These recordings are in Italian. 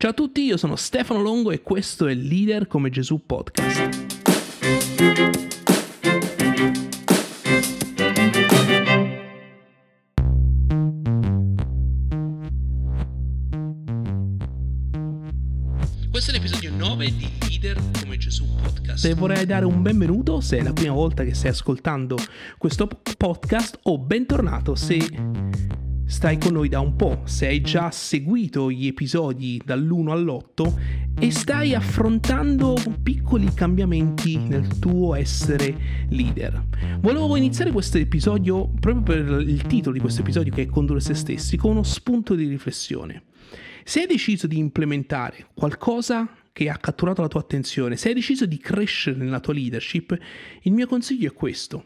Ciao a tutti, io sono Stefano Longo e questo è Leader come Gesù Podcast. Questo è l'episodio 9 di Leader come Gesù Podcast. Se vorrei dare un benvenuto, se è la prima volta che stai ascoltando questo podcast, o bentornato se stai con noi da un po', se hai già seguito gli episodi dall'1 all'8 e stai affrontando piccoli cambiamenti nel tuo essere leader. Volevo iniziare questo episodio proprio per il titolo di questo episodio che è Condurre se stessi con uno spunto di riflessione. Se hai deciso di implementare qualcosa che ha catturato la tua attenzione, se hai deciso di crescere nella tua leadership, il mio consiglio è questo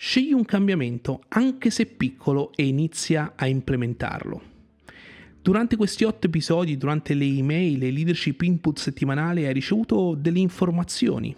Scegli un cambiamento, anche se piccolo, e inizia a implementarlo. Durante questi otto episodi, durante le email e leadership input settimanali, hai ricevuto delle informazioni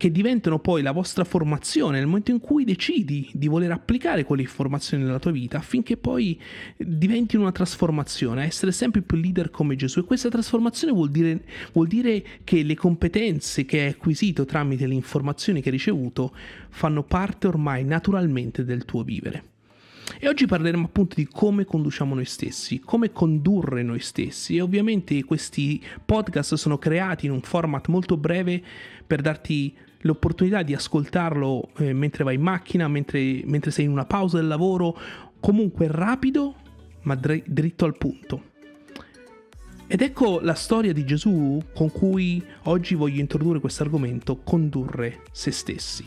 che diventano poi la vostra formazione nel momento in cui decidi di voler applicare quelle informazioni nella tua vita affinché poi diventi una trasformazione, essere sempre più leader come Gesù. E questa trasformazione vuol dire, vuol dire che le competenze che hai acquisito tramite le informazioni che hai ricevuto fanno parte ormai naturalmente del tuo vivere. E oggi parleremo appunto di come conduciamo noi stessi, come condurre noi stessi e ovviamente questi podcast sono creati in un format molto breve per darti l'opportunità di ascoltarlo eh, mentre vai in macchina, mentre, mentre, sei in una pausa del lavoro, comunque rapido ma dr- dritto al punto. Ed ecco la storia di Gesù con cui oggi voglio introdurre questo argomento, condurre se stessi.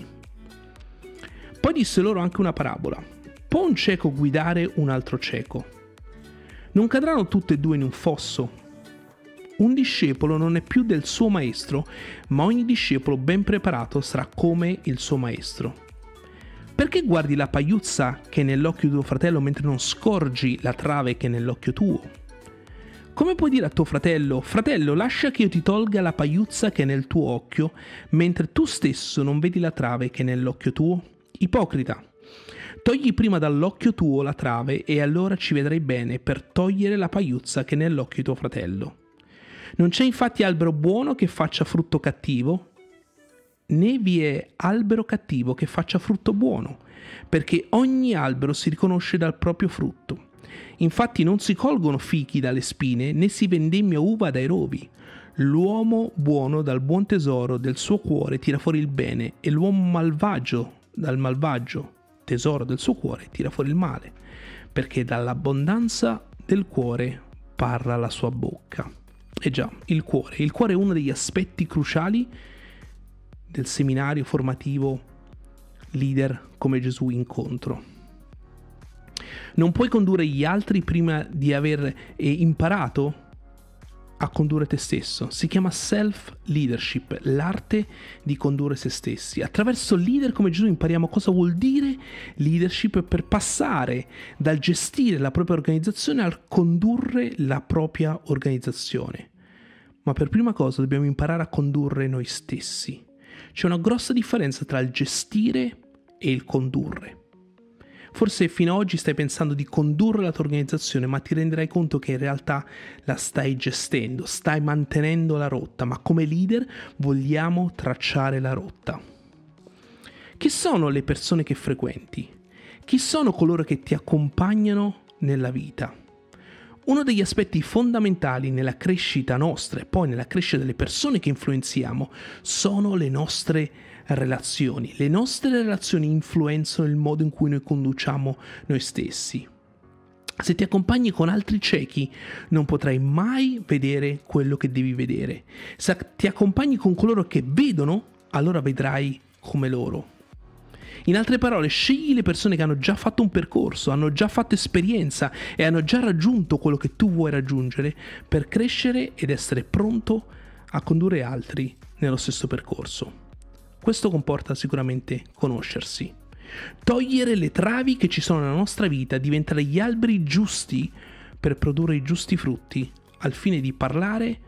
Poi disse loro anche una parabola. Può un cieco guidare un altro cieco? Non cadranno tutte e due in un fosso? Un discepolo non è più del suo maestro, ma ogni discepolo ben preparato sarà come il suo maestro. Perché guardi la pagliuzza che è nell'occhio di tuo fratello mentre non scorgi la trave che è nell'occhio tuo? Come puoi dire a tuo fratello, fratello, lascia che io ti tolga la pagliuzza che è nel tuo occhio, mentre tu stesso non vedi la trave che è nell'occhio tuo? Ipocrita. Togli prima dall'occhio tuo la trave e allora ci vedrai bene per togliere la pagliuzza che è nell'occhio di tuo fratello. Non c'è infatti albero buono che faccia frutto cattivo, né vi è albero cattivo che faccia frutto buono, perché ogni albero si riconosce dal proprio frutto. Infatti non si colgono fichi dalle spine, né si vendemmia uva dai rovi. L'uomo buono dal buon tesoro del suo cuore tira fuori il bene, e l'uomo malvagio dal malvagio tesoro del suo cuore tira fuori il male, perché dall'abbondanza del cuore parla la sua bocca. E già, il cuore. Il cuore è uno degli aspetti cruciali del seminario formativo leader come Gesù incontro. Non puoi condurre gli altri prima di aver eh, imparato a condurre te stesso. Si chiama self-leadership, l'arte di condurre se stessi. Attraverso leader come Gesù impariamo cosa vuol dire leadership per passare dal gestire la propria organizzazione al condurre la propria organizzazione. Ma per prima cosa dobbiamo imparare a condurre noi stessi. C'è una grossa differenza tra il gestire e il condurre. Forse fino ad oggi stai pensando di condurre la tua organizzazione, ma ti renderai conto che in realtà la stai gestendo, stai mantenendo la rotta, ma come leader vogliamo tracciare la rotta. Chi sono le persone che frequenti? Chi sono coloro che ti accompagnano nella vita? Uno degli aspetti fondamentali nella crescita nostra e poi nella crescita delle persone che influenziamo sono le nostre relazioni. Le nostre relazioni influenzano il modo in cui noi conduciamo noi stessi. Se ti accompagni con altri ciechi, non potrai mai vedere quello che devi vedere. Se ti accompagni con coloro che vedono, allora vedrai come loro. In altre parole, scegli le persone che hanno già fatto un percorso, hanno già fatto esperienza e hanno già raggiunto quello che tu vuoi raggiungere per crescere ed essere pronto a condurre altri nello stesso percorso. Questo comporta sicuramente conoscersi. Togliere le travi che ci sono nella nostra vita, diventare gli alberi giusti per produrre i giusti frutti, al fine di parlare,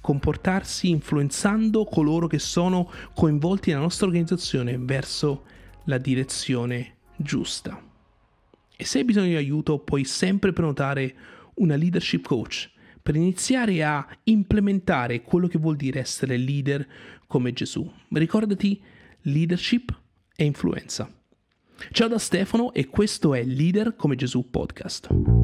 comportarsi influenzando coloro che sono coinvolti nella nostra organizzazione verso la direzione giusta. E se hai bisogno di aiuto puoi sempre prenotare una leadership coach per iniziare a implementare quello che vuol dire essere leader come Gesù. Ricordati leadership e influenza. Ciao da Stefano e questo è Leader come Gesù podcast.